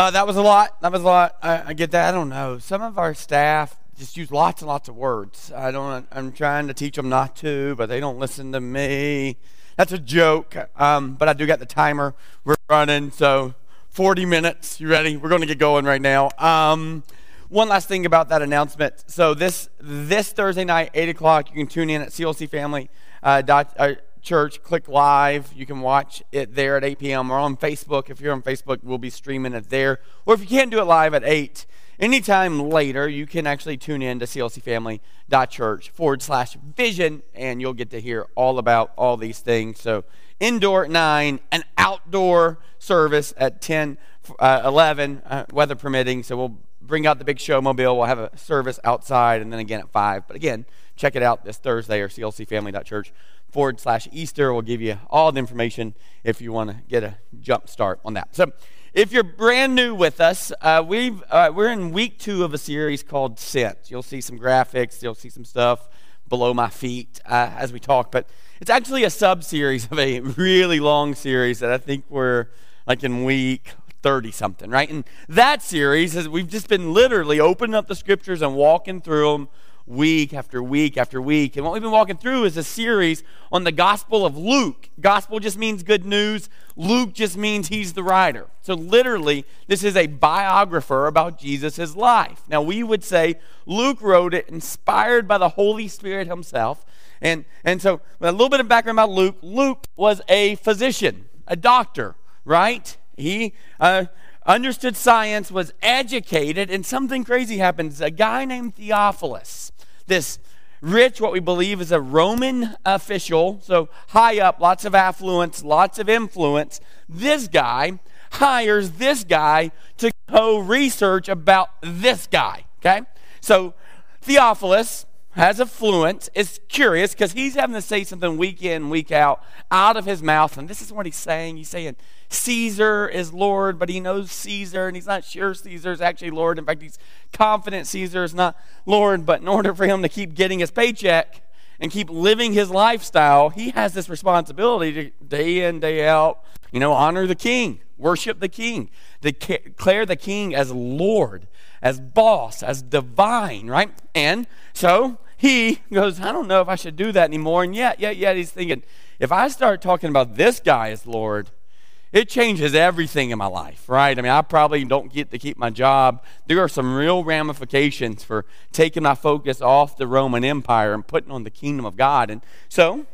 Uh, that was a lot. That was a lot. I, I get that. I don't know. Some of our staff just use lots and lots of words. I don't. I'm trying to teach them not to, but they don't listen to me. That's a joke. Um, but I do got the timer. We're running, so 40 minutes. You ready? We're going to get going right now. Um, one last thing about that announcement. So this this Thursday night, eight o'clock, you can tune in at CLC Family. Uh, dot, uh, church, click live. You can watch it there at 8 p.m. or on Facebook. If you're on Facebook, we'll be streaming it there. Or if you can't do it live at 8, anytime later, you can actually tune in to clcfamily.church forward slash vision, and you'll get to hear all about all these things. So, indoor at 9, an outdoor service at 10, uh, 11, uh, weather permitting. So, we'll bring out the big show mobile. We'll have a service outside, and then again at 5. But again, check it out this Thursday or clcfamily.church forward slash Easter. We'll give you all the information if you want to get a jump start on that. So, if you're brand new with us, uh, we've, uh, we're in week two of a series called Sent. You'll see some graphics, you'll see some stuff below my feet uh, as we talk, but it's actually a sub series of a really long series that I think we're like in week 30 something, right? And that series is we've just been literally opening up the scriptures and walking through them week after week after week. And what we've been walking through is a series on the Gospel of Luke. Gospel just means good news, Luke just means he's the writer. So, literally, this is a biographer about Jesus' life. Now, we would say Luke wrote it inspired by the Holy Spirit himself. And, and so, a little bit of background about Luke Luke was a physician, a doctor, right? He uh, understood science, was educated, and something crazy happens. A guy named Theophilus this rich, what we believe is a Roman official, so high up, lots of affluence, lots of influence. This guy hires this guy to go research about this guy, okay? So Theophilus has affluence, is curious because he's having to say something week in, week out, out of his mouth. And this is what he's saying. He's saying, Caesar is Lord, but he knows Caesar, and he's not sure Caesar is actually Lord. In fact, he's confident Caesar is not Lord, but in order for him to keep getting his paycheck and keep living his lifestyle, he has this responsibility to day in, day out, you know, honor the king, worship the king, declare the king as Lord, as boss, as divine, right? And so he goes, I don't know if I should do that anymore. And yet, yet, yet, he's thinking, if I start talking about this guy as Lord, it changes everything in my life, right? I mean, I probably don't get to keep my job. There are some real ramifications for taking my focus off the Roman Empire and putting on the kingdom of God. And so,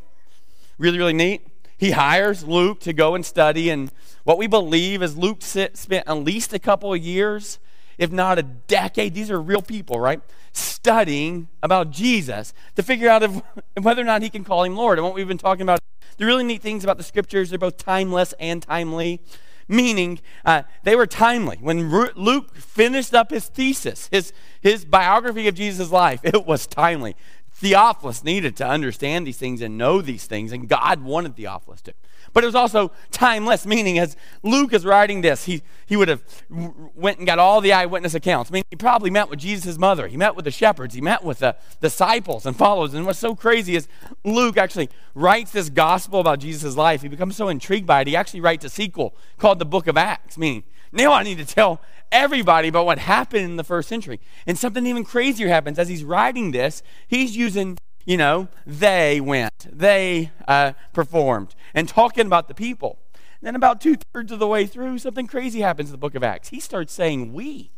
really, really neat. He hires Luke to go and study. And what we believe is Luke spent at least a couple of years, if not a decade. These are real people, right? Studying about Jesus to figure out if, whether or not he can call him Lord. And what we've been talking about the really neat things about the scriptures, they're both timeless and timely, meaning uh, they were timely. When Luke finished up his thesis, his, his biography of Jesus' life, it was timely. Theophilus needed to understand these things and know these things, and God wanted Theophilus to but it was also timeless, meaning as Luke is writing this, he, he would have went and got all the eyewitness accounts. I mean, he probably met with Jesus' mother. He met with the shepherds. He met with the disciples and followers. And what's so crazy is Luke actually writes this gospel about Jesus' life. He becomes so intrigued by it, he actually writes a sequel called the Book of Acts, meaning now I need to tell everybody about what happened in the first century. And something even crazier happens. As he's writing this, he's using you know, they went, they uh, performed, and talking about the people. And then, about two thirds of the way through, something crazy happens in the book of Acts. He starts saying, We,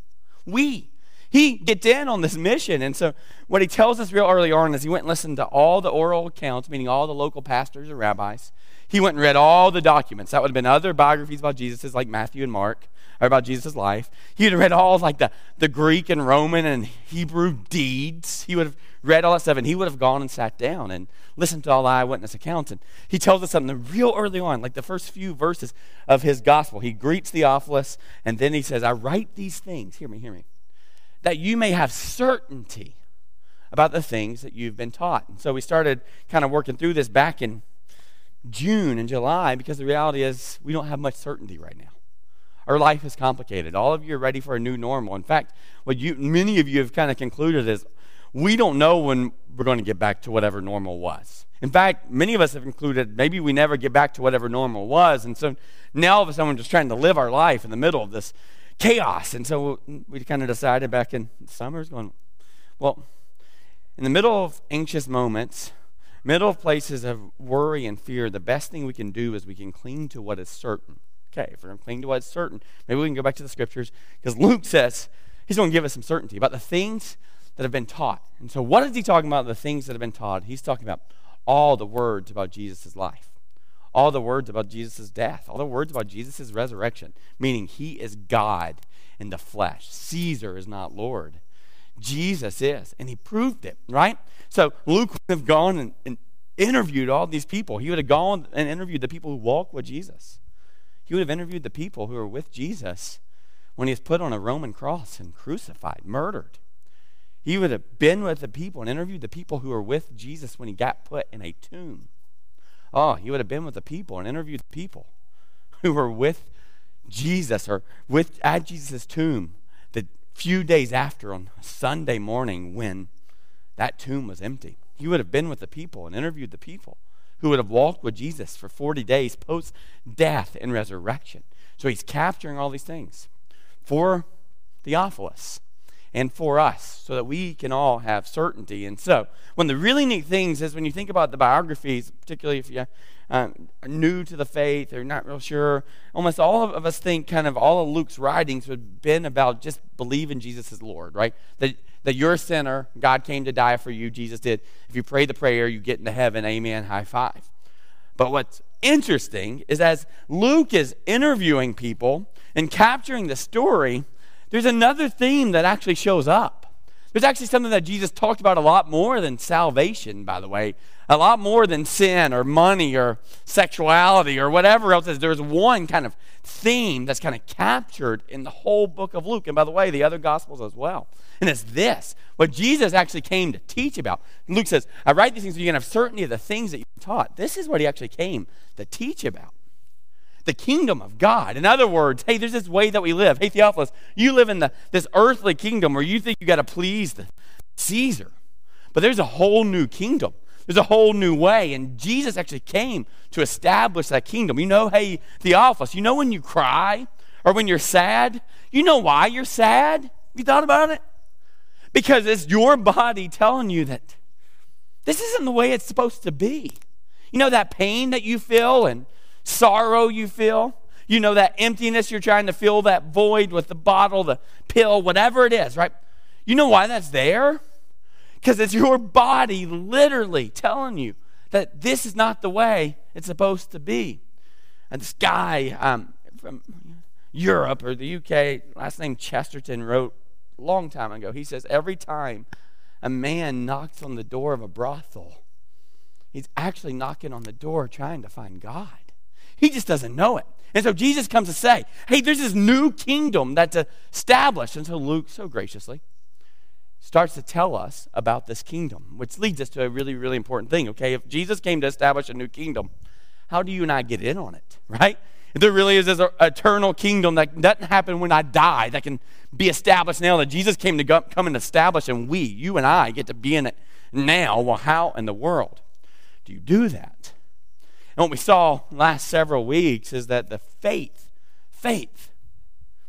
we. He gets in on this mission. And so, what he tells us real early on is he went and listened to all the oral accounts, meaning all the local pastors and rabbis. He went and read all the documents. That would have been other biographies about Jesus, like Matthew and Mark, or about Jesus' life. He would have read all like the, the Greek and Roman and Hebrew deeds. He would have read all that stuff, and he would have gone and sat down and listened to all the eyewitness accounts. And he tells us something real early on, like the first few verses of his gospel. He greets Theophilus, and then he says, I write these things, hear me, hear me, that you may have certainty about the things that you've been taught. And so we started kind of working through this back in June and July because the reality is we don't have much certainty right now. Our life is complicated. All of you are ready for a new normal. In fact, what you, many of you have kind of concluded is we don't know when we're going to get back to whatever normal was. In fact, many of us have concluded maybe we never get back to whatever normal was. And so now all of a sudden we're just trying to live our life in the middle of this chaos. And so we kind of decided back in the summers, going, well, in the middle of anxious moments, middle of places of worry and fear, the best thing we can do is we can cling to what is certain. Okay, if we're going to cling to what's certain, maybe we can go back to the scriptures because Luke says he's going to give us some certainty about the things that have been taught. And so, what is he talking about? The things that have been taught. He's talking about all the words about Jesus' life, all the words about Jesus' death, all the words about Jesus' resurrection, meaning he is God in the flesh. Caesar is not Lord. Jesus is. And he proved it, right? So Luke would have gone and, and interviewed all these people. He would have gone and interviewed the people who walk with Jesus. He would have interviewed the people who were with Jesus when he was put on a Roman cross and crucified, murdered. He would have been with the people and interviewed the people who were with Jesus when he got put in a tomb. Oh, he would have been with the people and interviewed the people who were with Jesus or with at Jesus' tomb the few days after on Sunday morning when that tomb was empty. He would have been with the people and interviewed the people who would have walked with Jesus for 40 days post death and resurrection. So he's capturing all these things for Theophilus and for us so that we can all have certainty. And so, one of the really neat things is when you think about the biographies, particularly if you uh, are new to the faith or not real sure, almost all of us think kind of all of Luke's writings would have been about just believing Jesus is Lord, right? That, that you're a sinner, God came to die for you, Jesus did. If you pray the prayer, you get into heaven, amen, high five. But what's interesting is as Luke is interviewing people and capturing the story, there's another theme that actually shows up. There's actually something that Jesus talked about a lot more than salvation, by the way, a lot more than sin or money or sexuality or whatever else is. There's one kind of theme that's kind of captured in the whole book of Luke, and by the way, the other gospels as well. And it's this what Jesus actually came to teach about. Luke says, I write these things so you can have certainty of the things that you taught. This is what he actually came to teach about the kingdom of God. In other words, hey, there's this way that we live. Hey, Theophilus, you live in the, this earthly kingdom where you think you got to please the Caesar. But there's a whole new kingdom. There's a whole new way. And Jesus actually came to establish that kingdom. You know, hey, Theophilus, you know when you cry or when you're sad? You know why you're sad? Have you thought about it? Because it's your body telling you that this isn't the way it's supposed to be. You know that pain that you feel and sorrow you feel. You know, that emptiness you're trying to fill that void with the bottle, the pill, whatever it is, right? You know why that's there? Because it's your body literally telling you that this is not the way it's supposed to be. And this guy um, from Europe or the UK, last name Chesterton, wrote a long time ago. He says, Every time a man knocks on the door of a brothel, he's actually knocking on the door trying to find God. He just doesn't know it. And so Jesus comes to say, hey, there's this new kingdom that's established. And so Luke, so graciously, starts to tell us about this kingdom, which leads us to a really, really important thing, okay? If Jesus came to establish a new kingdom, how do you and I get in on it, right? If there really is this er, eternal kingdom that doesn't happen when I die, that can be established now, that Jesus came to go, come and establish, and we, you and I, get to be in it now, well, how in the world do you do that? And what we saw last several weeks is that the faith, faith,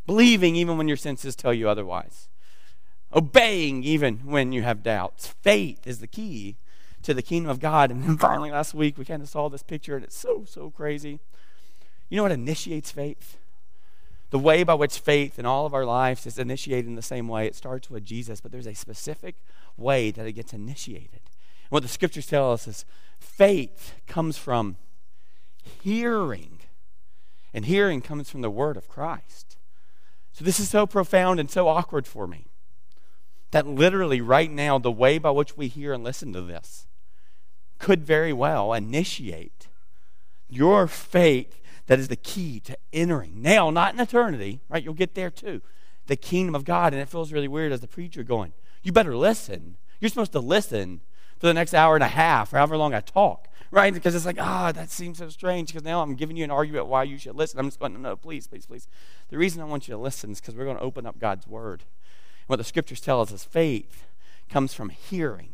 believing even when your senses tell you otherwise, obeying even when you have doubts, faith is the key to the kingdom of God. And then finally, last week, we kind of saw this picture, and it's so, so crazy. You know what initiates faith? The way by which faith in all of our lives is initiated in the same way. It starts with Jesus, but there's a specific way that it gets initiated. And what the scriptures tell us is faith comes from hearing. And hearing comes from the word of Christ. So this is so profound and so awkward for me that literally right now, the way by which we hear and listen to this could very well initiate your faith that is the key to entering now, not in eternity, right? You'll get there too. The kingdom of God. And it feels really weird as the preacher going, You better listen. You're supposed to listen for the next hour and a half, or however long I talk right? Because it's like, ah, oh, that seems so strange because now I'm giving you an argument why you should listen. I'm just going, no, no, please, please, please. The reason I want you to listen is because we're going to open up God's word. What the scriptures tell us is faith comes from hearing,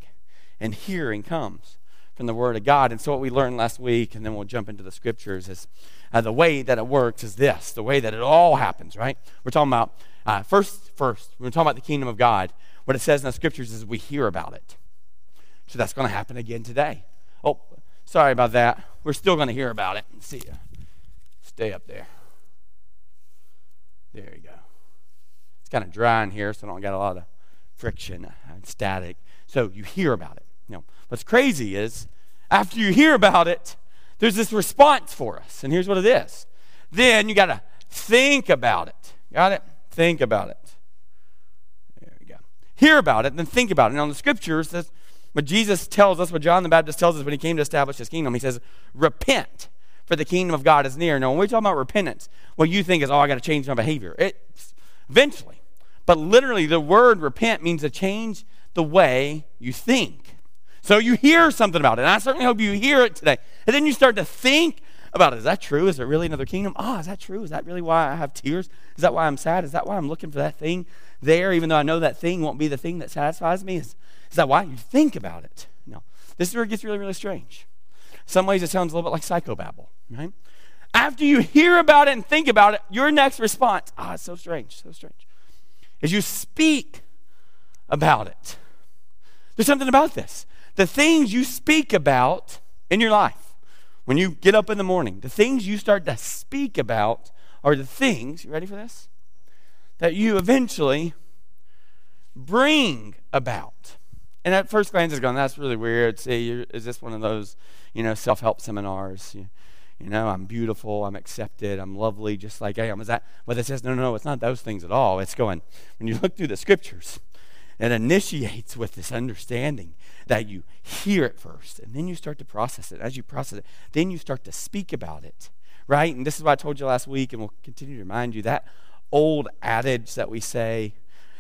and hearing comes from the Word of God. And so, what we learned last week, and then we'll jump into the scriptures, is uh, the way that it works is this the way that it all happens, right? We're talking about, uh, first, first, we're talking about the kingdom of God. What it says in the scriptures is we hear about it. So, that's going to happen again today. Oh, sorry about that. We're still going to hear about it. See you. Stay up there. There you go. Kind of dry in here, so I don't got a lot of friction uh, and static. So you hear about it. You know, what's crazy is after you hear about it, there's this response for us. And here's what it is. Then you got to think about it. Got it? Think about it. There we go. Hear about it, then think about it. Now, the scriptures, that's what Jesus tells us, what John the Baptist tells us when he came to establish his kingdom. He says, Repent, for the kingdom of God is near. Now, when we talk about repentance, what you think is, oh, I got to change my behavior. It's eventually. But literally, the word repent means to change the way you think. So you hear something about it. And I certainly hope you hear it today. And then you start to think about it. Is that true? Is there really another kingdom? Oh, is that true? Is that really why I have tears? Is that why I'm sad? Is that why I'm looking for that thing there, even though I know that thing won't be the thing that satisfies me? Is, is that why you think about it? No. This is where it gets really, really strange. Some ways it sounds a little bit like psychobabble, right? After you hear about it and think about it, your next response, ah, oh, it's so strange, so strange, is you speak about it. There's something about this. The things you speak about in your life, when you get up in the morning, the things you start to speak about are the things, you ready for this? That you eventually bring about. And at first glance, it's going, that's really weird. See, is this one of those, you know, self help seminars? You, you, know, I'm beautiful, I'm accepted, I'm lovely, just like I am. Is that what it says? No, no, no, it's not those things at all. It's going, when you look through the scriptures, it initiates with this understanding that you hear it first, and then you start to process it. As you process it, then you start to speak about it, right? And this is what I told you last week, and we'll continue to remind you that old adage that we say,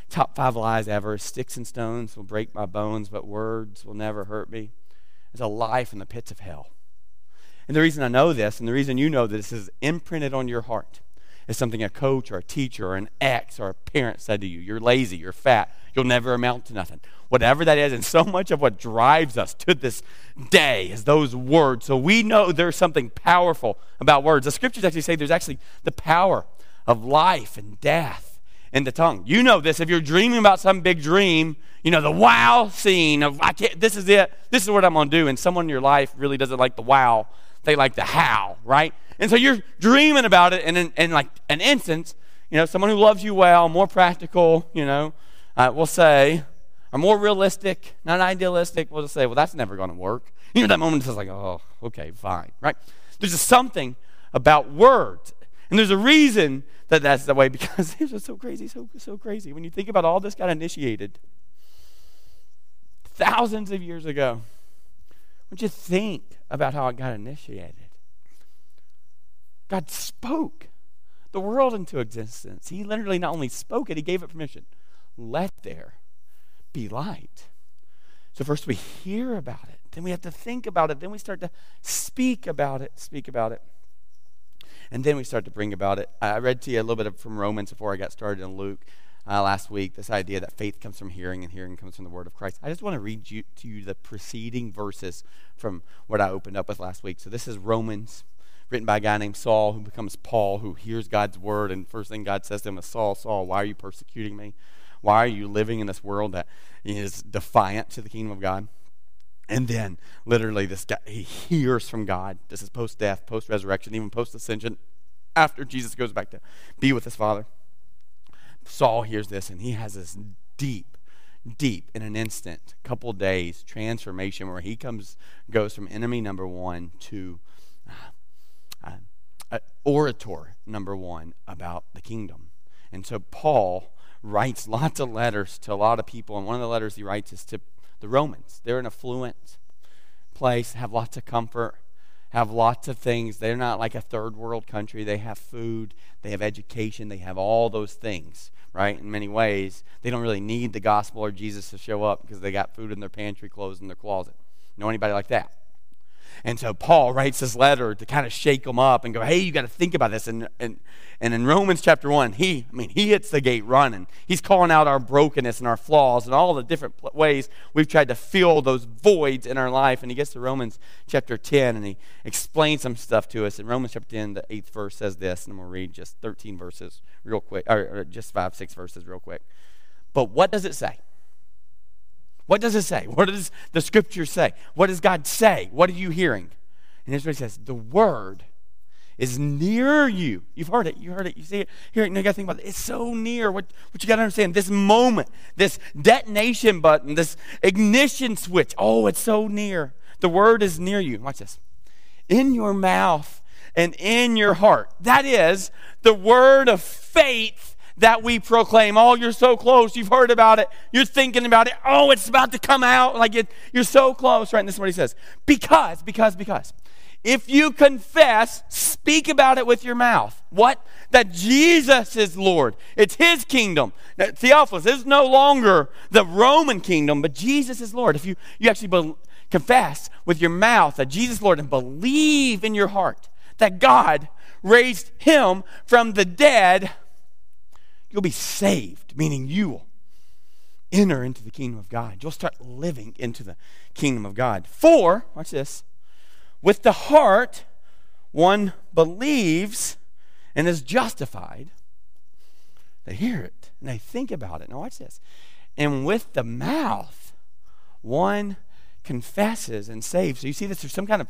top five lies ever sticks and stones will break my bones, but words will never hurt me. It's a lie from the pits of hell. And the reason I know this, and the reason you know this is imprinted on your heart, is something a coach or a teacher or an ex or a parent said to you. You're lazy, you're fat, you'll never amount to nothing. Whatever that is, and so much of what drives us to this day is those words. So we know there's something powerful about words. The scriptures actually say there's actually the power of life and death in the tongue. You know this. If you're dreaming about some big dream, you know, the wow scene of, I can't, this is it, this is what I'm going to do. And someone in your life really doesn't like the wow, they like the how, right? And so you're dreaming about it, and in, in like an instance, you know, someone who loves you well, more practical, you know, uh, will say, or more realistic, not idealistic, will say, well, that's never going to work. You know, that moment is like, oh, okay, fine, right? There's just something about words. And there's a reason that that's the way because it's just so crazy, so, so crazy. When you think about all this got initiated thousands of years ago, you think about how it got initiated? God spoke the world into existence. He literally not only spoke it, he gave it permission. Let there be light. So first we hear about it, then we have to think about it, then we start to speak about it, speak about it. And then we start to bring about it. I read to you a little bit from Romans before I got started in Luke uh, last week. This idea that faith comes from hearing and hearing comes from the word of Christ. I just want to read you, to you the preceding verses from what I opened up with last week. So this is Romans written by a guy named Saul who becomes Paul, who hears God's word, and first thing God says to him is, Saul, Saul, why are you persecuting me? Why are you living in this world that is defiant to the kingdom of God? And then, literally, this guy, he hears from God. This is post death, post resurrection, even post ascension, after Jesus goes back to be with his Father. Saul hears this, and he has this deep, deep, in an instant, couple days, transformation where he comes, goes from enemy number one to uh, uh, orator number one about the kingdom. And so Paul writes lots of letters to a lot of people, and one of the letters he writes is to the Romans. They're an affluent place, have lots of comfort, have lots of things. They're not like a third world country. They have food, they have education, they have all those things, right? In many ways, they don't really need the gospel or Jesus to show up because they got food in their pantry, clothes in their closet. Know anybody like that? And so Paul writes this letter to kind of shake them up and go, hey, you got to think about this. And, and, and in Romans chapter 1, he, I mean, he hits the gate running. He's calling out our brokenness and our flaws and all the different ways we've tried to fill those voids in our life. And he gets to Romans chapter 10 and he explains some stuff to us. In Romans chapter 10, the eighth verse says this, and to read just 13 verses real quick, or, or just five, six verses real quick. But what does it say? What does it say? What does the scripture say? What does God say? What are you hearing? And here's says The word is near you. You've heard it. You heard it. You see it. You, know, you got to think about it. It's so near. What, what you got to understand, this moment, this detonation button, this ignition switch, oh, it's so near. The word is near you. Watch this. In your mouth and in your heart. That is the word of faith that we proclaim. Oh, you're so close. You've heard about it. You're thinking about it. Oh, it's about to come out. Like it, you're so close, right? And this is what he says. Because, because, because. If you confess, speak about it with your mouth. What? That Jesus is Lord. It's his kingdom. Now, Theophilus is no longer the Roman kingdom, but Jesus is Lord. If you, you actually be, confess with your mouth that Jesus is Lord and believe in your heart that God raised him from the dead, You'll be saved, meaning you will enter into the kingdom of God. You'll start living into the kingdom of God. For, watch this, with the heart one believes and is justified. They hear it and they think about it. Now, watch this. And with the mouth one confesses and saves. So you see this, there's some kind of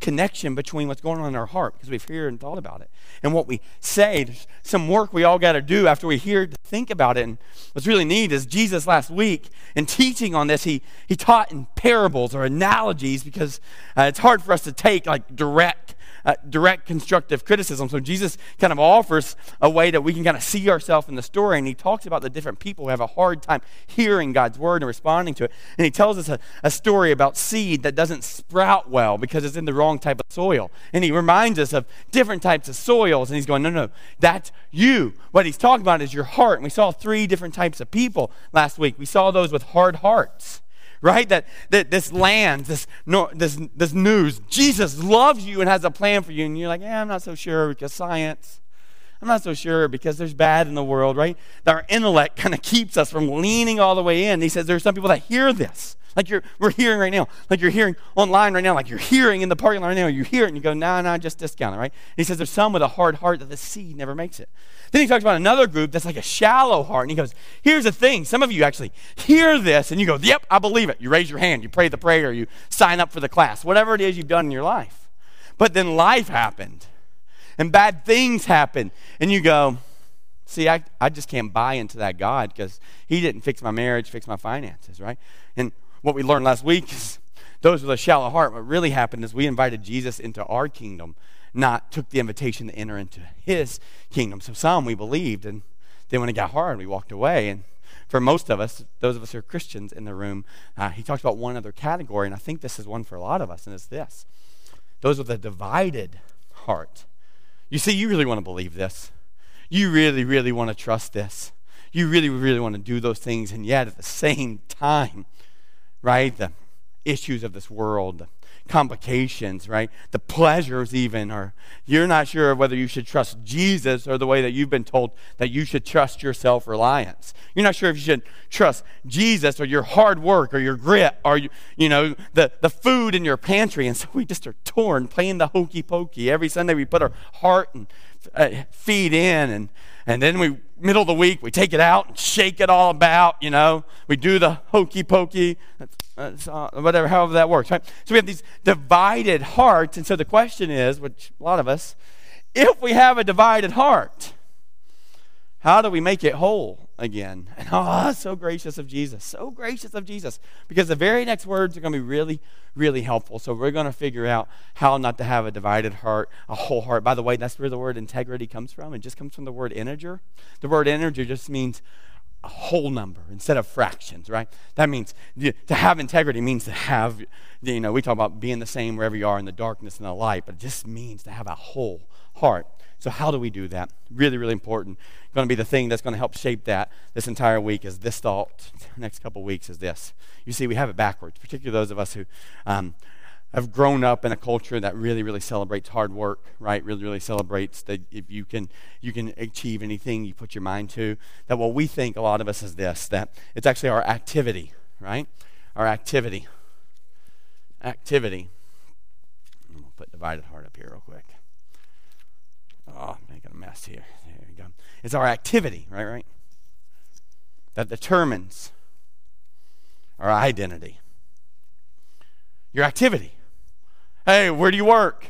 connection between what's going on in our heart because we've heard and thought about it and what we say. There's some work we all got to do after we hear to think about it. And what's really neat is Jesus last week in teaching on this, he, he taught in parables or analogies because uh, it's hard for us to take like direct uh, direct constructive criticism. So Jesus kind of offers a way that we can kind of see ourselves in the story, and he talks about the different people who have a hard time hearing God's word and responding to it. And he tells us a, a story about seed that doesn't sprout well because it's in the wrong type of soil. And he reminds us of different types of soils, and he's going, no, no, that's you. What he's talking about is your heart. And we saw three different types of people last week. We saw those with hard hearts right? That, that this land, this, no, this, this news, Jesus loves you and has a plan for you. And you're like, yeah, I'm not so sure because science. I'm not so sure because there's bad in the world, right? Our intellect kind of keeps us from leaning all the way in. He says there's some people that hear this. Like you're, we're hearing right now. Like you're hearing online right now. Like you're hearing in the parking lot right now. You hear it and you go, nah, nah, just discount it, right? And he says there's some with a hard heart that the seed never makes it. Then he talks about another group that's like a shallow heart. And he goes, here's the thing. Some of you actually hear this and you go, yep, I believe it. You raise your hand. You pray the prayer. You sign up for the class. Whatever it is you've done in your life. But then life happened and bad things happen. And you go, see, I, I just can't buy into that God because he didn't fix my marriage, fix my finances, right? And what we learned last week is those with a shallow heart, what really happened is we invited Jesus into our kingdom, not took the invitation to enter into his kingdom. So some we believed, and then when it got hard, we walked away. And for most of us, those of us who are Christians in the room, uh, he talks about one other category, and I think this is one for a lot of us, and it's this those with a divided heart. You see, you really want to believe this. You really, really want to trust this. You really, really want to do those things, and yet at the same time, right? The issues of this world, complications, right? The pleasures, even, or you're not sure whether you should trust Jesus or the way that you've been told that you should trust your self reliance. You're not sure if you should trust Jesus or your hard work or your grit or, you, you know, the, the food in your pantry. And so we just are torn playing the hokey pokey. Every Sunday we put our heart and uh, feed in and and then we middle of the week we take it out and shake it all about you know. We do the hokey pokey uh, whatever however that works right? So we have these divided hearts and so the question is which a lot of us if we have a divided heart how do we make it whole again? And oh, so gracious of Jesus. So gracious of Jesus. Because the very next words are going to be really, really helpful. So we're going to figure out how not to have a divided heart, a whole heart. By the way, that's where the word integrity comes from. It just comes from the word integer. The word integer just means a whole number instead of fractions, right? That means to have integrity means to have, you know, we talk about being the same wherever you are in the darkness and the light, but it just means to have a whole heart. So, how do we do that? Really, really important. Going to be the thing that's going to help shape that this entire week is this thought. Next couple weeks is this. You see, we have it backwards, particularly those of us who um, I've grown up in a culture that really, really celebrates hard work, right? Really, really celebrates that if you can, you can achieve anything you put your mind to. That what we think, a lot of us, is this that it's actually our activity, right? Our activity. Activity. I'm going to put divided heart up here real quick. Oh, making a mess here. There you go. It's our activity, right? Right? That determines our identity. Your activity. Hey, where do you work?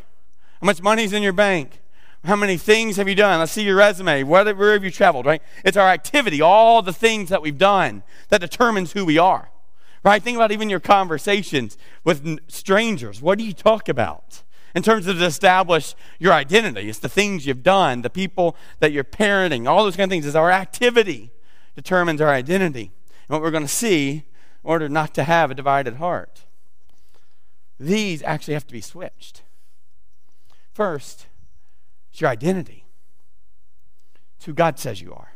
How much money's in your bank? How many things have you done? Let's see your resume. Where, where have you traveled, right? It's our activity, all the things that we've done that determines who we are, right? Think about even your conversations with strangers. What do you talk about? In terms of to establish your identity, it's the things you've done, the people that you're parenting, all those kind of things. Is our activity determines our identity. And what we're going to see in order not to have a divided heart these actually have to be switched. First, it's your identity. It's who God says you are.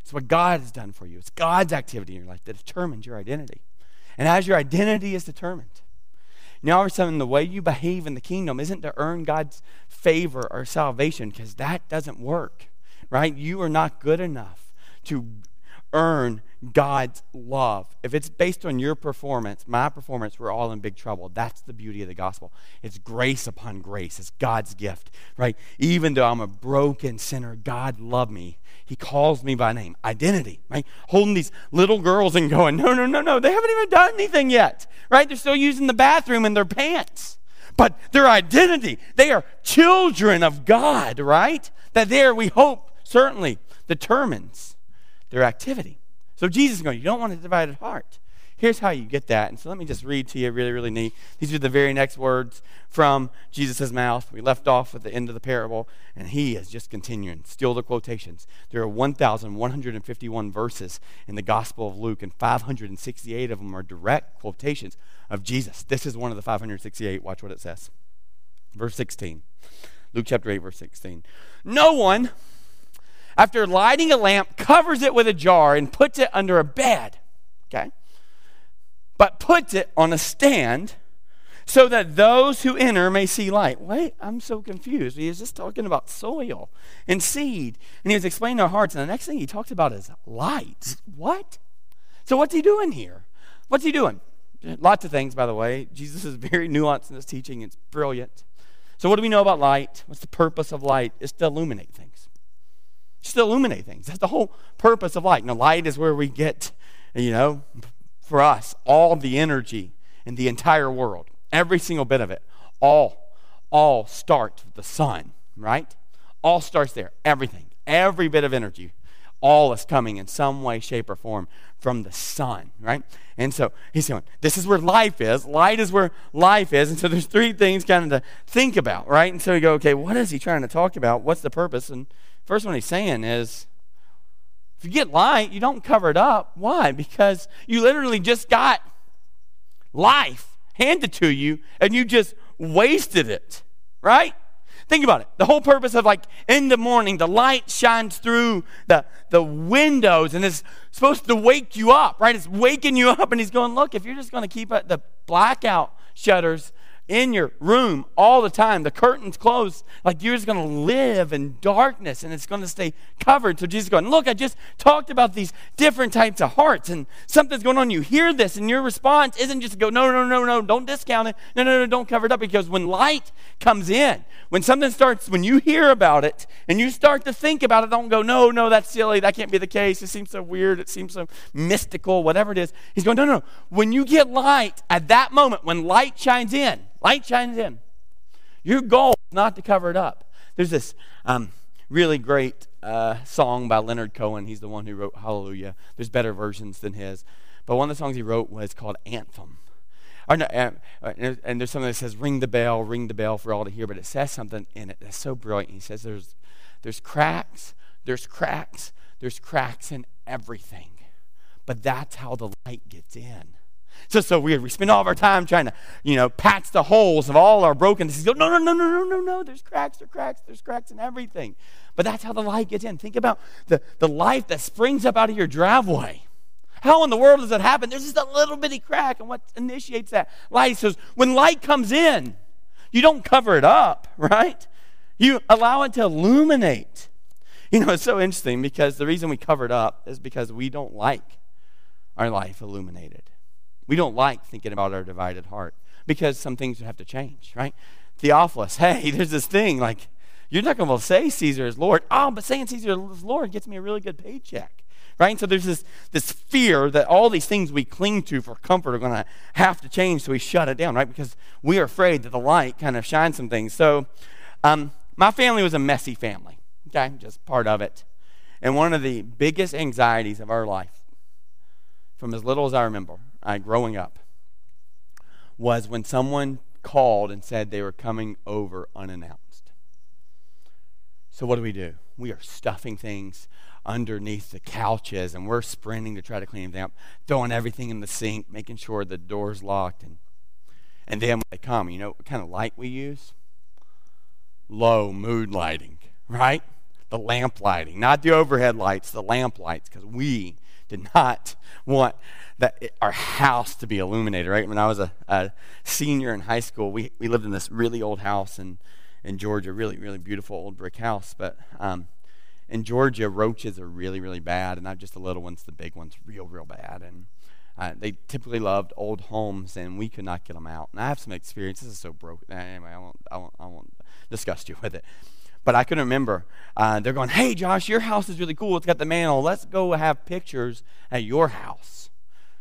It's what God has done for you. It's God's activity in your life that determines your identity. And as your identity is determined, now all of a sudden the way you behave in the kingdom isn't to earn God's favor or salvation, because that doesn't work, right? You are not good enough to earn God's love. If it's based on your performance, my performance, we're all in big trouble. That's the beauty of the gospel. It's grace upon grace. It's God's gift, right? Even though I'm a broken sinner, God loved me. He calls me by name. Identity, right? Holding these little girls and going, no, no, no, no. They haven't even done anything yet, right? They're still using the bathroom in their pants. But their identity, they are children of God, right? That there, we hope, certainly determines their activity. So Jesus is going, You don't want a divided heart. Here's how you get that. And so let me just read to you really, really neat. These are the very next words from Jesus' mouth. We left off at the end of the parable, and he is just continuing. Still the quotations. There are 1,151 verses in the Gospel of Luke, and 568 of them are direct quotations of Jesus. This is one of the 568. Watch what it says. Verse 16. Luke chapter 8, verse 16. No one after lighting a lamp, covers it with a jar and puts it under a bed. Okay? But puts it on a stand so that those who enter may see light. Wait, I'm so confused. He was just talking about soil and seed, and he was explaining our hearts. And the next thing he talks about is light. What? So, what's he doing here? What's he doing? Lots of things, by the way. Jesus is very nuanced in his teaching, it's brilliant. So, what do we know about light? What's the purpose of light? It's to illuminate things just to illuminate things. That's the whole purpose of light. Now, light is where we get, you know, for us, all the energy in the entire world, every single bit of it, all, all starts with the sun, right? All starts there. Everything, every bit of energy, all is coming in some way, shape, or form from the sun, right? And so he's going, this is where life is. Light is where life is. And so there's three things kind of to think about, right? And so you go, okay, what is he trying to talk about? What's the purpose? And First one he's saying is if you get light, you don't cover it up. Why? Because you literally just got life handed to you and you just wasted it, right? Think about it. The whole purpose of like in the morning, the light shines through the, the windows and it's supposed to wake you up, right? It's waking you up. And he's going, look, if you're just going to keep the blackout shutters in your room all the time, the curtains closed, like you're just going to live in darkness and it's going to stay covered. So Jesus going, Look, I just talked about these different types of hearts and something's going on. You hear this and your response isn't just to go, No, no, no, no, don't discount it. No, no, no, don't cover it up. Because when light comes in, when something starts, when you hear about it and you start to think about it, don't go, No, no, that's silly. That can't be the case. It seems so weird. It seems so mystical, whatever it is. He's going, No, no, no. When you get light at that moment, when light shines in, Light shines in. Your goal is not to cover it up. There's this um, really great uh, song by Leonard Cohen. He's the one who wrote Hallelujah. There's better versions than his. But one of the songs he wrote was called Anthem. Or no, uh, and there's something that says, Ring the bell, ring the bell for all to hear. But it says something in it that's so brilliant. He says, There's, there's cracks, there's cracks, there's cracks in everything. But that's how the light gets in. It's just so weird. We spend all of our time trying to, you know, patch the holes of all our brokenness. Go, no, no, no, no, no, no, no. There's cracks, there's cracks, there's cracks in everything. But that's how the light gets in. Think about the, the life that springs up out of your driveway. How in the world does that happen? There's just a little bitty crack, and what initiates that? Light. So when light comes in, you don't cover it up, right? You allow it to illuminate. You know, it's so interesting because the reason we cover it up is because we don't like our life illuminated. We don't like thinking about our divided heart because some things have to change, right? Theophilus, hey, there's this thing like, you're not going to say Caesar is Lord. Oh, but saying Caesar is Lord gets me a really good paycheck right? And so there's this, this fear that all these things we cling to for comfort are going to have to change, so we shut it down, right? Because we are afraid that the light kind of shines some things. So um, my family was a messy family, okay? Just part of it. And one of the biggest anxieties of our life, from as little as I remember, I, growing up, was when someone called and said they were coming over unannounced. So what do we do? We are stuffing things underneath the couches and we're sprinting to try to clean them up, throwing everything in the sink, making sure the door's locked. And, and then when they come, you know what kind of light we use? Low mood lighting, right? The lamp lighting, not the overhead lights, the lamp lights, because we did not want that our house to be illuminated, right? When I was a, a senior in high school, we, we lived in this really old house in, in Georgia, really, really beautiful old brick house. But um, in Georgia, roaches are really, really bad, and not just the little ones, the big ones, real, real bad. And uh, they typically loved old homes, and we could not get them out. And I have some experience. This is so broken. Anyway, I won't, I won't, I won't disgust you with it. But I can remember uh, they're going, "Hey, Josh, your house is really cool. It's got the mantle. Let's go have pictures at your house."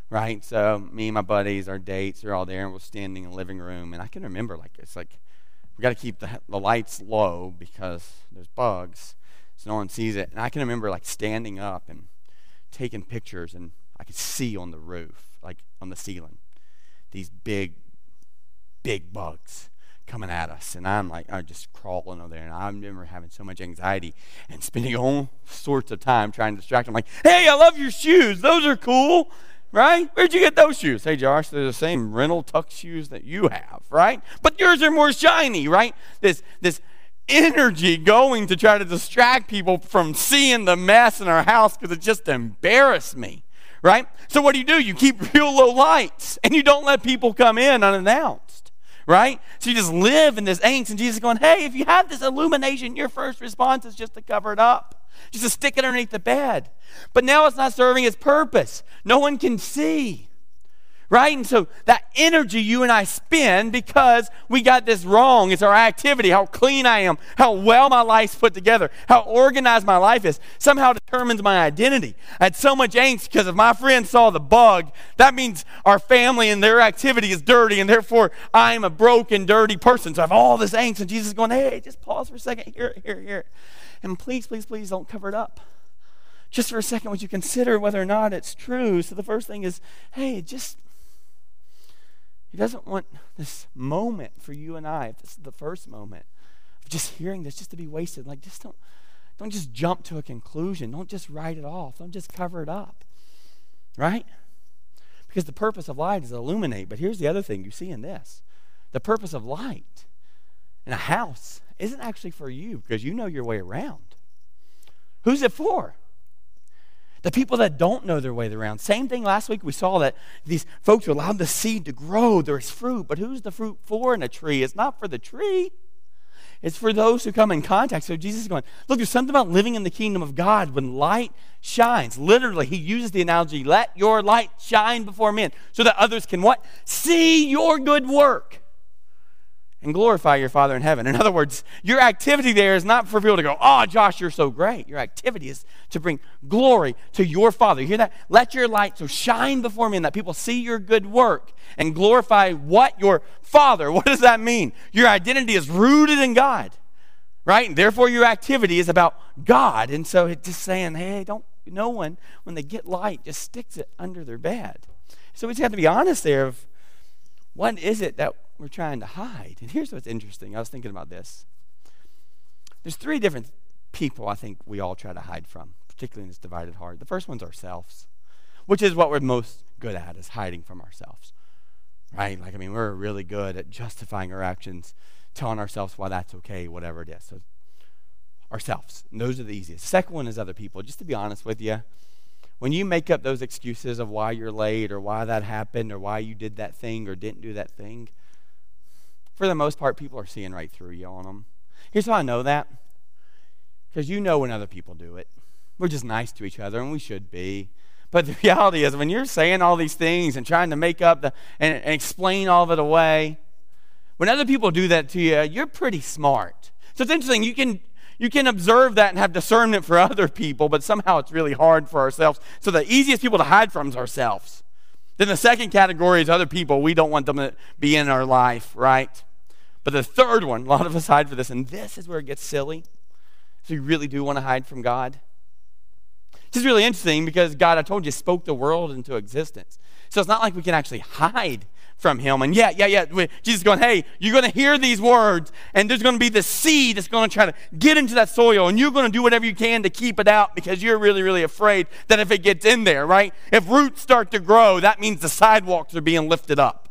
Right? So me and my buddies, our dates, are all there, and we're standing in the living room. And I can remember, like, it's like we got to keep the, the lights low because there's bugs so no one sees it. And I can remember like standing up and taking pictures, and I could see on the roof, like on the ceiling, these big, big bugs coming at us. And I'm like, I'm just crawling over there. And I remember having so much anxiety and spending all sorts of time trying to distract them. Like, hey, I love your shoes. Those are cool, right? Where'd you get those shoes? Hey, Josh, they're the same rental tuck shoes that you have, right? But yours are more shiny, right? This, this energy going to try to distract people from seeing the mess in our house because it just embarrassed me, right? So, what do you do? You keep real low lights and you don't let people come in unannounced, right? So, you just live in this angst, and Jesus going, Hey, if you have this illumination, your first response is just to cover it up, just to stick it underneath the bed. But now it's not serving its purpose. No one can see right? And so that energy you and I spend because we got this wrong is our activity, how clean I am, how well my life's put together, how organized my life is, somehow determines my identity. I had so much angst because if my friend saw the bug, that means our family and their activity is dirty, and therefore I'm a broken, dirty person. So I have all this angst, and Jesus is going, hey, just pause for a second. Here, here, here. And please, please, please don't cover it up just for a second, would you consider whether or not it's true? So the first thing is, hey, just he doesn't want this moment for you and I, if this is the first moment, of just hearing this just to be wasted. Like, just don't, don't just jump to a conclusion. Don't just write it off. Don't just cover it up. Right? Because the purpose of light is to illuminate. But here's the other thing you see in this the purpose of light in a house isn't actually for you because you know your way around. Who's it for? The people that don't know their way around. Same thing last week, we saw that these folks allowed the seed to grow, there's fruit, but who's the fruit for in a tree? It's not for the tree. It's for those who come in contact. So Jesus is going, look, there's something about living in the kingdom of God when light shines. Literally, he uses the analogy, let your light shine before men so that others can what? See your good work and glorify your Father in heaven. In other words, your activity there is not for people to go, oh, Josh, you're so great. Your activity is to bring glory to your Father. You hear that? Let your light so shine before me and that people see your good work and glorify what? Your Father. What does that mean? Your identity is rooted in God, right? And therefore, your activity is about God. And so it's just saying, hey, don't, no one, when they get light, just sticks it under their bed. So we just have to be honest there of what is it that we're trying to hide. And here's what's interesting. I was thinking about this. There's three different people I think we all try to hide from, particularly in this divided heart. The first one's ourselves, which is what we're most good at, is hiding from ourselves. Right? Like, I mean, we're really good at justifying our actions, telling ourselves why that's okay, whatever it is. So, ourselves. And those are the easiest. Second one is other people. Just to be honest with you, when you make up those excuses of why you're late or why that happened or why you did that thing or didn't do that thing, for the most part, people are seeing right through you on them. Here's how I know that because you know when other people do it. We're just nice to each other, and we should be. But the reality is, when you're saying all these things and trying to make up the, and, and explain all of it away, when other people do that to you, you're pretty smart. So it's interesting. You can you can observe that and have discernment for other people, but somehow it's really hard for ourselves. So the easiest people to hide from is ourselves. Then the second category is other people. We don't want them to be in our life, right? But the third one, a lot of us hide for this, and this is where it gets silly. So you really do want to hide from God? This is really interesting because God, I told you, spoke the world into existence. So it's not like we can actually hide from him. And yeah, yeah, yeah. Jesus going, hey, you're going to hear these words, and there's going to be the seed that's going to try to get into that soil, and you're going to do whatever you can to keep it out because you're really, really afraid that if it gets in there, right? If roots start to grow, that means the sidewalks are being lifted up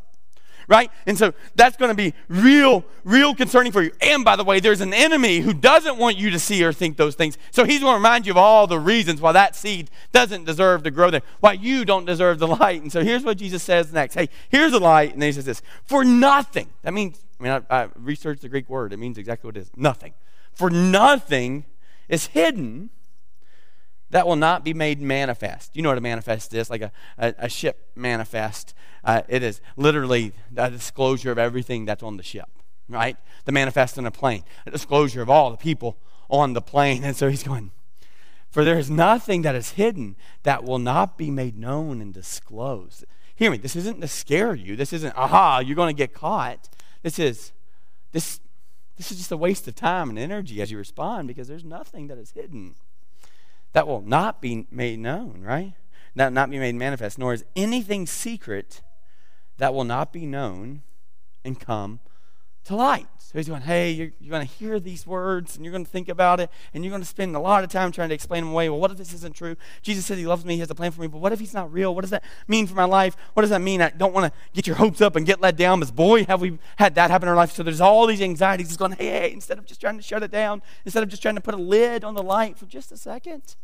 right? And so that's going to be real, real concerning for you. And by the way, there's an enemy who doesn't want you to see or think those things. So he's going to remind you of all the reasons why that seed doesn't deserve to grow there, why you don't deserve the light. And so here's what Jesus says next. Hey, here's the light. And then he says this for nothing. That means, I mean, I, I researched the Greek word. It means exactly what it is nothing. For nothing is hidden that will not be made manifest. You know what a manifest is, like a, a, a ship manifest. Uh, it is literally a disclosure of everything that's on the ship, right? The manifest in a plane, a disclosure of all the people on the plane. And so he's going, For there is nothing that is hidden that will not be made known and disclosed. Hear me, this isn't to scare you. This isn't, aha, you're going to get caught. This is, this, this is just a waste of time and energy as you respond because there's nothing that is hidden that will not be made known, right? That not be made manifest, nor is anything secret that will not be known and come to light. So he's going, hey, you're, you're going to hear these words and you're going to think about it and you're going to spend a lot of time trying to explain them away. Well, what if this isn't true? Jesus says he loves me, he has a plan for me, but what if he's not real? What does that mean for my life? What does that mean? I don't want to get your hopes up and get let down, but boy, have we had that happen in our life. So there's all these anxieties. He's going, hey, hey, instead of just trying to shut it down, instead of just trying to put a lid on the light for just a second,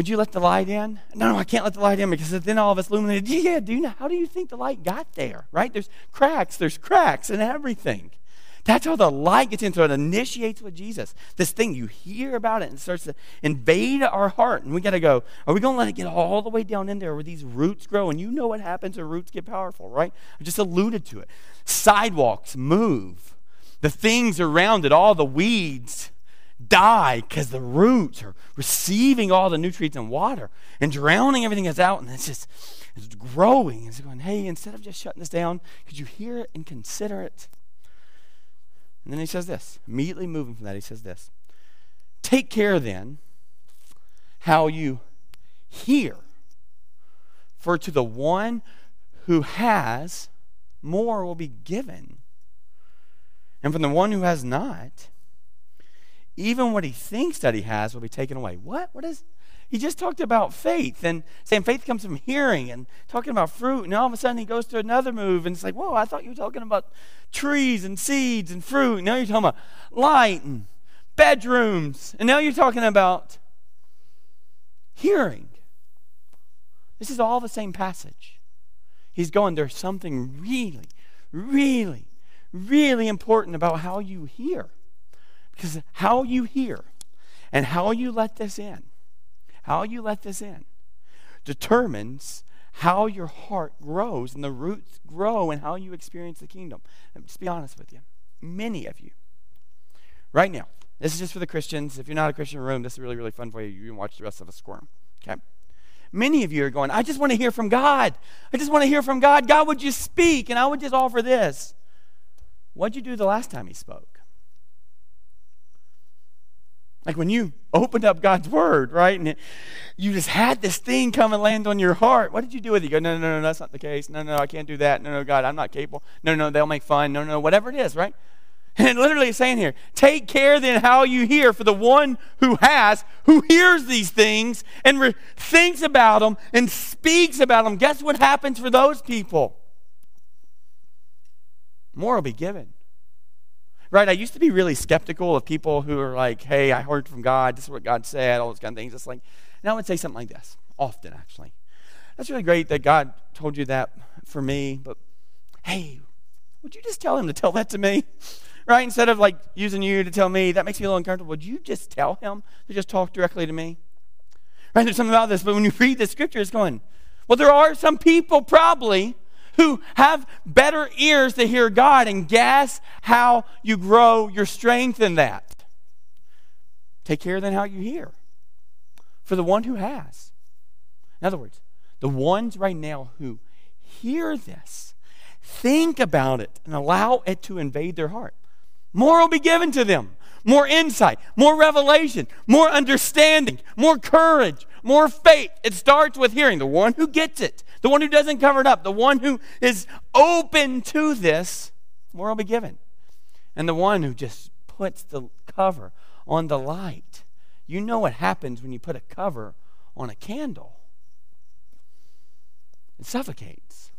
would you let the light in? No, no, I can't let the light in because then all of us illuminated. Yeah, do you know, how do you think the light got there? Right? There's cracks, there's cracks and everything. That's how the light gets in. So it initiates with Jesus. This thing, you hear about it and starts to invade our heart. And we got to go, are we going to let it get all the way down in there where these roots grow? And you know what happens when roots get powerful, right? I just alluded to it. Sidewalks move. The things around it, all the weeds, die because the roots are receiving all the nutrients and water and drowning everything that's out, and it's just it's growing. It's going, hey, instead of just shutting this down, could you hear it and consider it? And then he says this, immediately moving from that, he says this Take care then how you hear, for to the one who has, more will be given. And from the one who has not, even what he thinks that he has will be taken away. What? What is? He just talked about faith and saying faith comes from hearing and talking about fruit. And all of a sudden he goes to another move and it's like, whoa, I thought you were talking about trees and seeds and fruit. Now you're talking about light and bedrooms. And now you're talking about hearing. This is all the same passage. He's going, there's something really, really, really important about how you hear. Because how you hear and how you let this in, how you let this in, determines how your heart grows and the roots grow and how you experience the kingdom. Let me just be honest with you. Many of you, right now, this is just for the Christians. If you're not a Christian room, this is really, really fun for you. You can watch the rest of us squirm. Okay? Many of you are going, I just want to hear from God. I just want to hear from God. God, would you speak? And I would just offer this. What'd you do the last time He spoke? Like when you opened up God's word, right? And it, you just had this thing come and land on your heart. What did you do with it? You go, no, no, no, that's not the case. No, no, I can't do that. No, no, God, I'm not capable. No, no, they'll make fun. No, no, whatever it is, right? And literally saying here, take care then how you hear, for the one who has, who hears these things and re- thinks about them and speaks about them. Guess what happens for those people? More will be given right? I used to be really skeptical of people who are like, hey, I heard from God, this is what God said, all those kind of things. It's like, And I would say something like this, often actually. That's really great that God told you that for me, but hey, would you just tell him to tell that to me? Right? Instead of like using you to tell me, that makes me a little uncomfortable. Would you just tell him to just talk directly to me? Right? There's something about this, but when you read the scripture, it's going, well, there are some people probably who have better ears to hear God, and guess how you grow your strength in that? Take care then how you hear. For the one who has. In other words, the ones right now who hear this, think about it and allow it to invade their heart. More will be given to them. More insight, more revelation, more understanding, more courage, more faith. It starts with hearing. The one who gets it, the one who doesn't cover it up, the one who is open to this, more will be given. And the one who just puts the cover on the light. You know what happens when you put a cover on a candle it suffocates.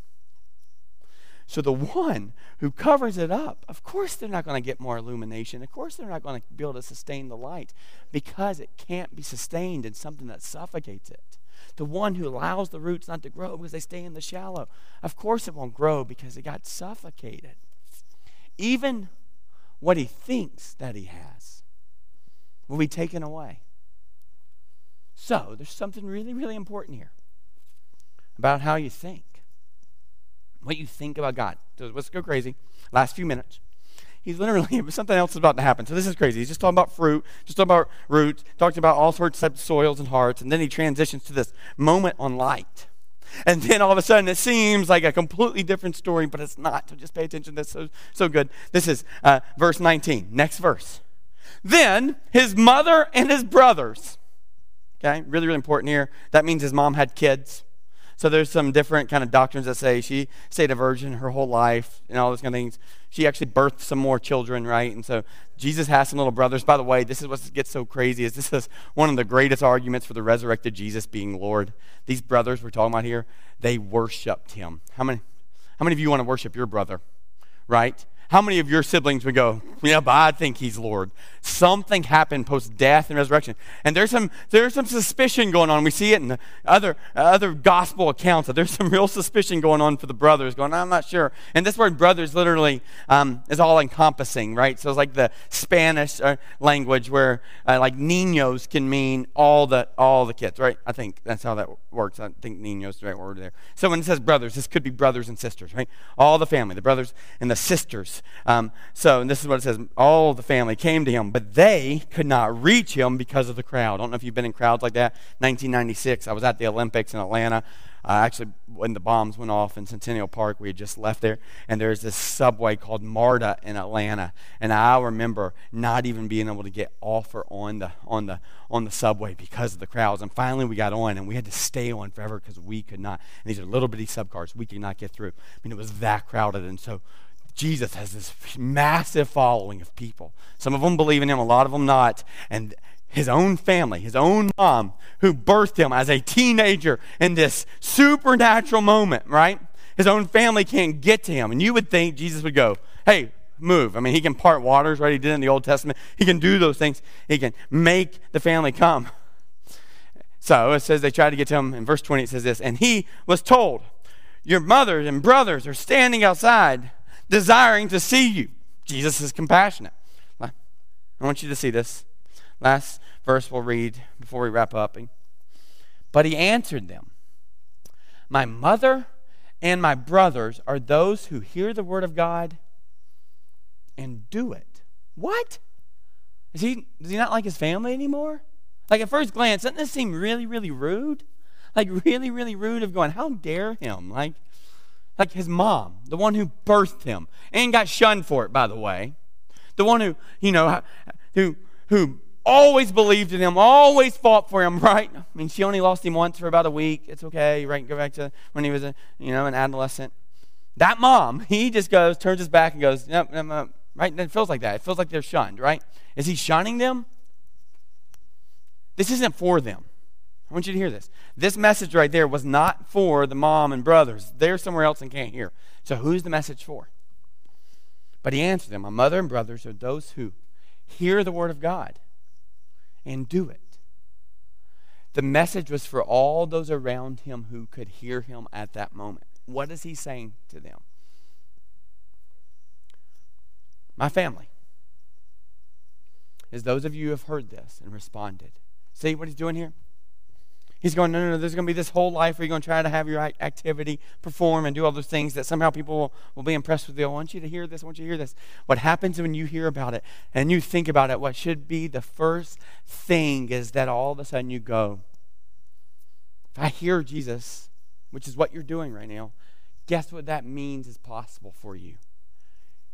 So the one who covers it up, of course they're not going to get more illumination. Of course they're not going to be able to sustain the light because it can't be sustained in something that suffocates it. The one who allows the roots not to grow because they stay in the shallow, of course it won't grow because it got suffocated. Even what he thinks that he has will be taken away. So there's something really, really important here about how you think. What you think about God. So let's go crazy. Last few minutes. He's literally, something else is about to happen. So this is crazy. He's just talking about fruit, just talking about roots, talking about all sorts of soils and hearts, and then he transitions to this moment on light. And then all of a sudden it seems like a completely different story, but it's not. So just pay attention. That's so, so good. This is uh, verse 19. Next verse. Then his mother and his brothers. Okay, really, really important here. That means his mom had kids. So there's some different kind of doctrines that say she stayed a virgin her whole life and all those kind of things. She actually birthed some more children, right? And so Jesus has some little brothers. By the way, this is what gets so crazy is this is one of the greatest arguments for the resurrected Jesus being Lord. These brothers we're talking about here, they worshipped him. How many how many of you want to worship your brother? Right? How many of your siblings would go, Yeah, but I think he's Lord? Something happened post death and resurrection. And there's some, there's some suspicion going on. We see it in the other, other gospel accounts that there's some real suspicion going on for the brothers, going, I'm not sure. And this word brothers literally um, is all encompassing, right? So it's like the Spanish uh, language where uh, like niños can mean all the, all the kids, right? I think that's how that works. I think niños is the right word there. So when it says brothers, this could be brothers and sisters, right? All the family, the brothers and the sisters um, so, and this is what it says all the family came to him, but they could not reach him because of the crowd. I don't know if you've been in crowds like that. 1996, I was at the Olympics in Atlanta. Uh, actually, when the bombs went off in Centennial Park, we had just left there, and there's this subway called MARTA in Atlanta, and I remember not even being able to get off or on the on the on the subway because of the crowds. And finally, we got on, and we had to stay on forever because we could not. And these are little bitty subcars, we could not get through. I mean, it was that crowded, and so Jesus has this massive following of people. Some of them believe in him, a lot of them not. And his own family, his own mom, who birthed him as a teenager in this supernatural moment, right? His own family can't get to him. And you would think Jesus would go, hey, move. I mean, he can part waters, right? He did in the Old Testament. He can do those things. He can make the family come. So it says they tried to get to him. In verse 20, it says this And he was told, Your mother and brothers are standing outside desiring to see you. Jesus is compassionate. I want you to see this. Last verse we'll read before we wrap up. But he answered them My mother and my brothers are those who hear the word of God and do it. What? Is he, does he not like his family anymore? Like at first glance, doesn't this seem really, really rude? Like really, really rude of going, how dare him? Like, like his mom, the one who birthed him and got shunned for it, by the way. The one who, you know, who, who always believed in him, always fought for him, right? I mean, she only lost him once for about a week. It's okay, right? Go back to when he was, a, you know, an adolescent. That mom, he just goes, turns his back and goes, nope, nope, nope. right? And it feels like that. It feels like they're shunned, right? Is he shunning them? This isn't for them. I want you to hear this. This message right there was not for the mom and brothers. They're somewhere else and can't hear. So who's the message for? But he answered them My mother and brothers are those who hear the word of God and do it. The message was for all those around him who could hear him at that moment. What is he saying to them? My family is those of you who have heard this and responded. See what he's doing here? He's going, no, no, no, there's going to be this whole life where you're going to try to have your activity, perform, and do all those things that somehow people will, will be impressed with you. I want you to hear this. I want you to hear this. What happens when you hear about it and you think about it, what should be the first thing is that all of a sudden you go, if I hear Jesus, which is what you're doing right now, guess what that means is possible for you?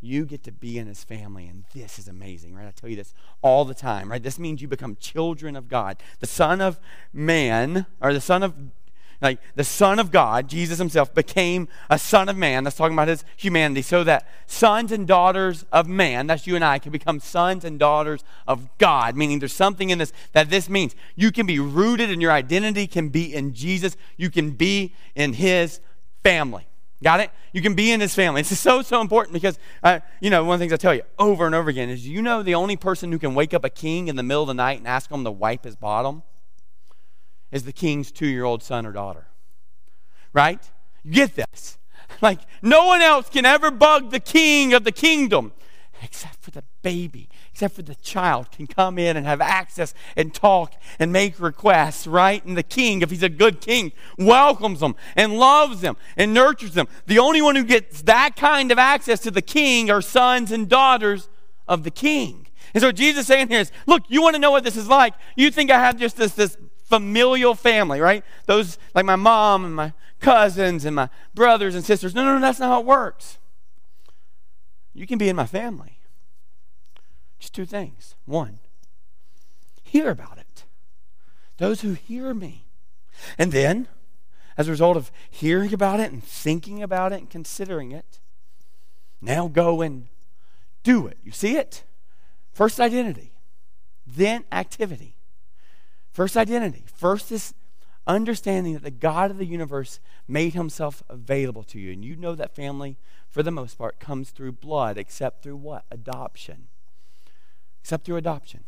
You get to be in his family and this is amazing right? I tell you this all the time right? This means you become children of god. The son of man or the son of like the son of god jesus himself became a son of man. That's talking about his humanity. So that sons and daughters of man that's you and i can become sons and daughters of god. Meaning there's something in this that this means. You can be rooted and your identity can be in jesus. You can be in his family Got it? You can be in his family. This is so, so important because, uh, you know, one of the things I tell you over and over again is you know the only person who can wake up a king in the middle of the night and ask him to wipe his bottom is the king's two year old son or daughter. Right? You get this. Like, no one else can ever bug the king of the kingdom except for the baby, except for the child, can come in and have access and talk and make requests, right? And the king, if he's a good king, welcomes them and loves them and nurtures them. The only one who gets that kind of access to the king are sons and daughters of the king. And so Jesus is saying here is, look, you want to know what this is like? You think I have just this, this familial family, right? Those like my mom and my cousins and my brothers and sisters. No, no, no, that's not how it works. You can be in my family. Just two things. One, hear about it. Those who hear me. And then, as a result of hearing about it and thinking about it and considering it, now go and do it. You see it? First identity, then activity. First identity. First is understanding that the God of the universe made himself available to you. And you know that family for the most part, comes through blood, except through what? Adoption. Except through adoption.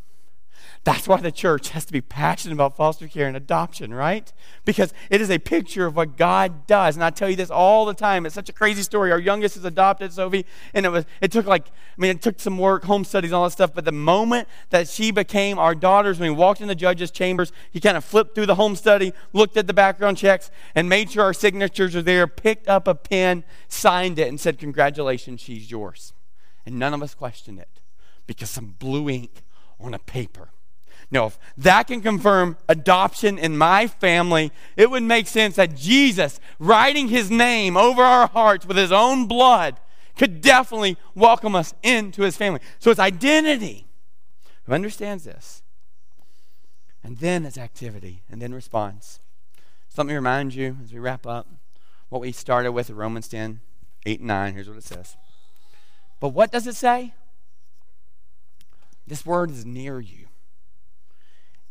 That's why the church has to be passionate about foster care and adoption, right? Because it is a picture of what God does. And I tell you this all the time. It's such a crazy story. Our youngest is adopted, Sophie, and it was it took like I mean, it took some work, home studies, all that stuff. But the moment that she became our daughters, when we walked in the judge's chambers, he kind of flipped through the home study, looked at the background checks, and made sure our signatures are there, picked up a pen, signed it, and said, Congratulations, she's yours. And none of us questioned it because some blue ink on a paper. Now, if that can confirm adoption in my family, it would make sense that Jesus, writing his name over our hearts with his own blood, could definitely welcome us into his family. So it's identity. Who understands this? And then it's activity, and then response. So let me remind you as we wrap up what we started with in Romans 10 8 and 9. Here's what it says. But what does it say? This word is near you,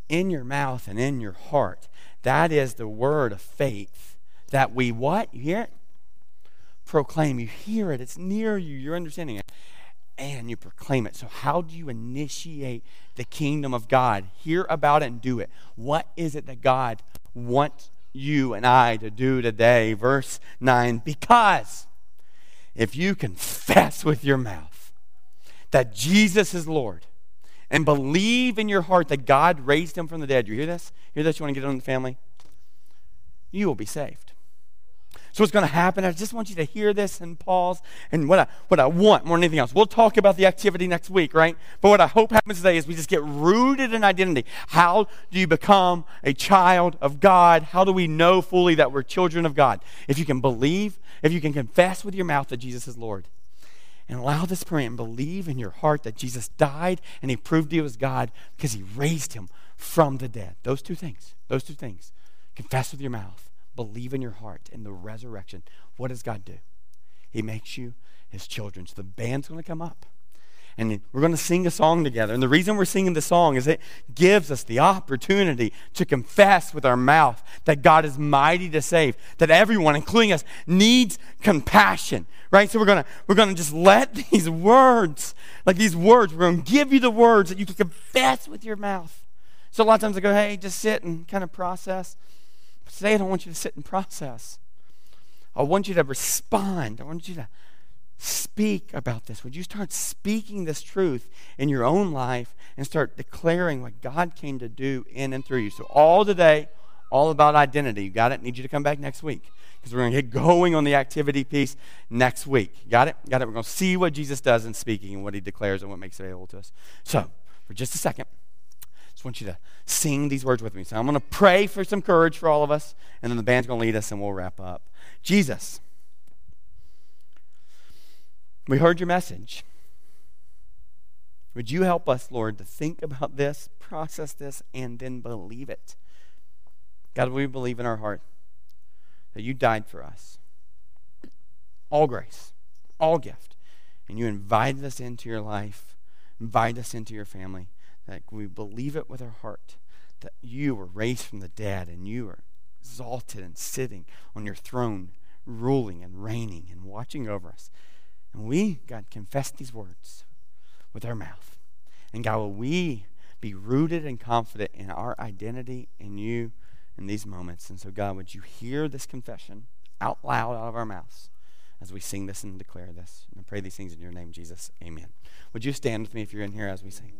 in your mouth and in your heart. That is the word of faith that we what? You hear it? Proclaim. You hear it. It's near you. You're understanding it. And you proclaim it. So, how do you initiate the kingdom of God? Hear about it and do it. What is it that God wants you and I to do today? Verse 9 Because if you confess with your mouth that Jesus is Lord and believe in your heart that God raised him from the dead. You hear this? Hear this? You want to get it on the family? You will be saved. So what's going to happen? I just want you to hear this and pause. And what I, what I want more than anything else, we'll talk about the activity next week, right? But what I hope happens today is we just get rooted in identity. How do you become a child of God? How do we know fully that we're children of God? If you can believe, if you can confess with your mouth that Jesus is Lord, and allow this prayer and believe in your heart that Jesus died and he proved he was God because he raised him from the dead. Those two things. Those two things. Confess with your mouth, believe in your heart in the resurrection. What does God do? He makes you his children. So the band's going to come up. And we're going to sing a song together. And the reason we're singing the song is it gives us the opportunity to confess with our mouth that God is mighty to save, that everyone, including us, needs compassion. Right? So we're gonna we're gonna just let these words, like these words, we're gonna give you the words that you can confess with your mouth So a lot of times I go, hey, just sit and kind of process. But today I don't want you to sit and process. I want you to respond. I want you to speak about this? Would you start speaking this truth in your own life and start declaring what God came to do in and through you? So, all today, all about identity. You got it? Need you to come back next week because we're going to get going on the activity piece next week. Got it? Got it? We're going to see what Jesus does in speaking and what he declares and what makes available to us. So, for just a second, I just want you to sing these words with me. So, I'm going to pray for some courage for all of us, and then the band's going to lead us and we'll wrap up. Jesus. We heard your message. Would you help us, Lord, to think about this, process this, and then believe it? God, we believe in our heart that you died for us. All grace, all gift. And you invited us into your life, invite us into your family. That we believe it with our heart that you were raised from the dead and you are exalted and sitting on your throne, ruling and reigning and watching over us. And we, God, confess these words with our mouth. And God, will we be rooted and confident in our identity in you in these moments. And so, God, would you hear this confession out loud out of our mouths as we sing this and declare this? And I pray these things in your name, Jesus. Amen. Would you stand with me if you're in here as we sing?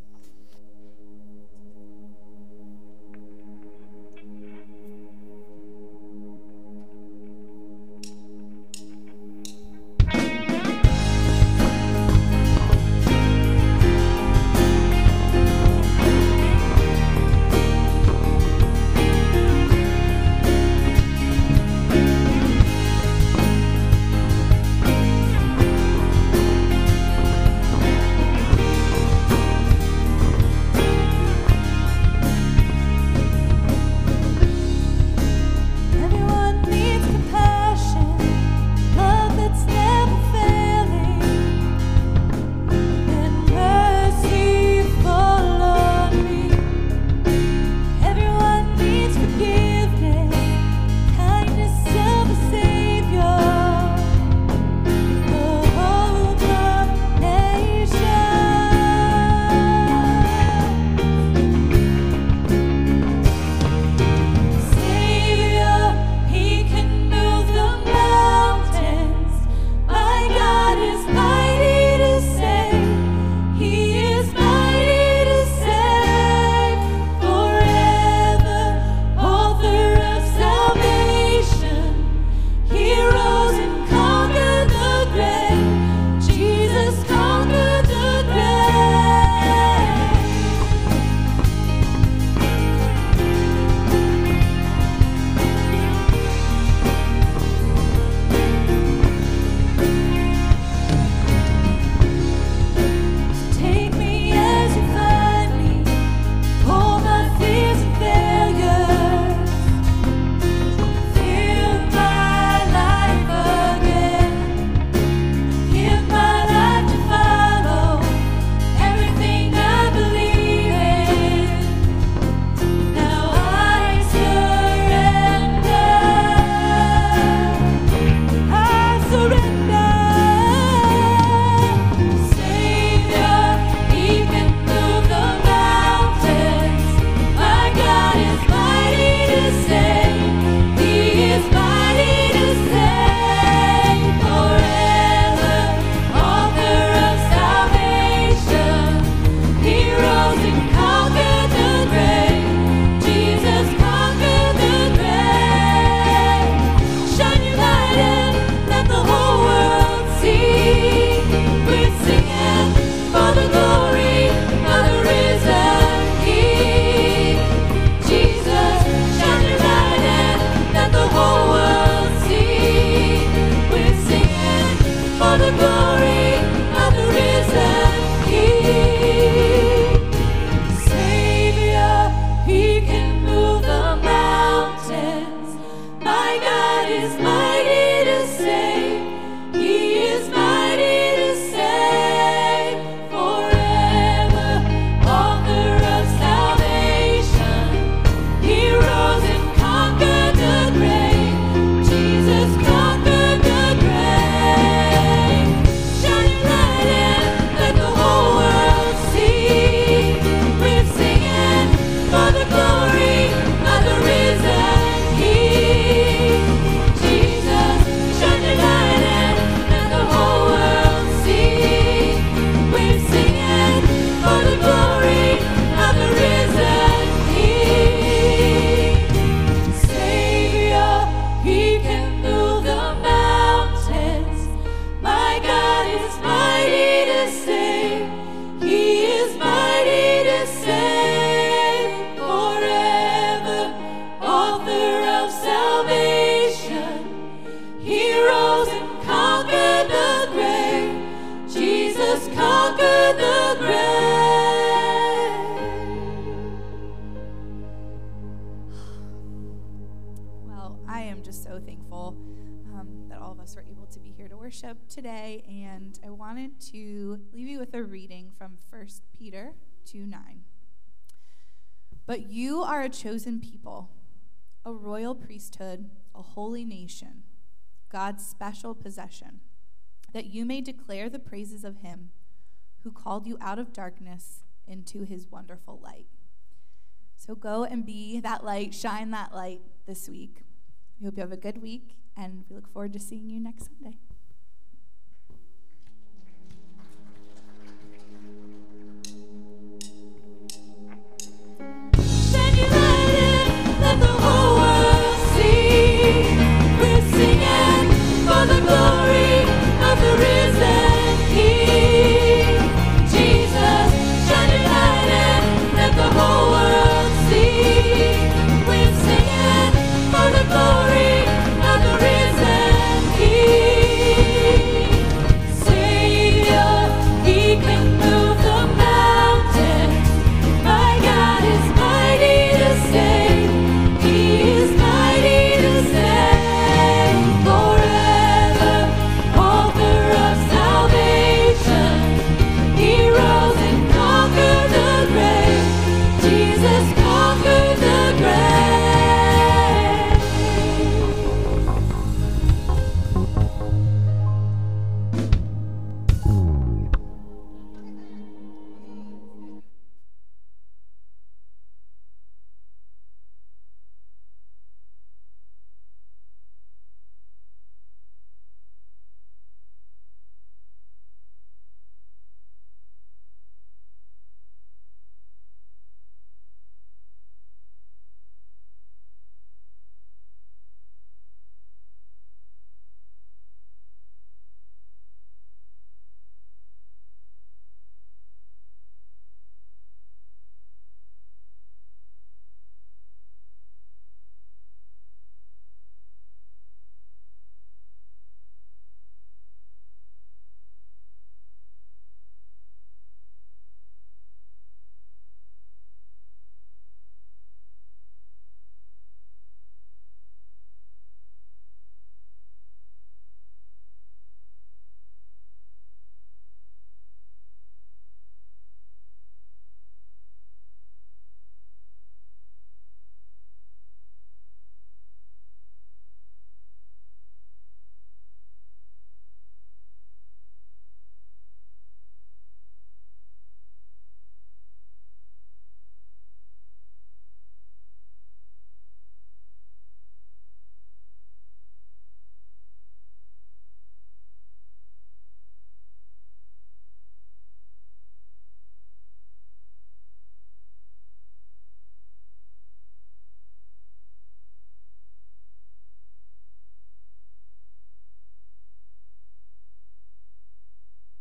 I am just so thankful um, that all of us are able to be here to worship today. And I wanted to leave you with a reading from 1 Peter 2 9. But you are a chosen people, a royal priesthood, a holy nation, God's special possession, that you may declare the praises of him who called you out of darkness into his wonderful light. So go and be that light, shine that light this week. We hope you have a good week, and we look forward to seeing you next Sunday.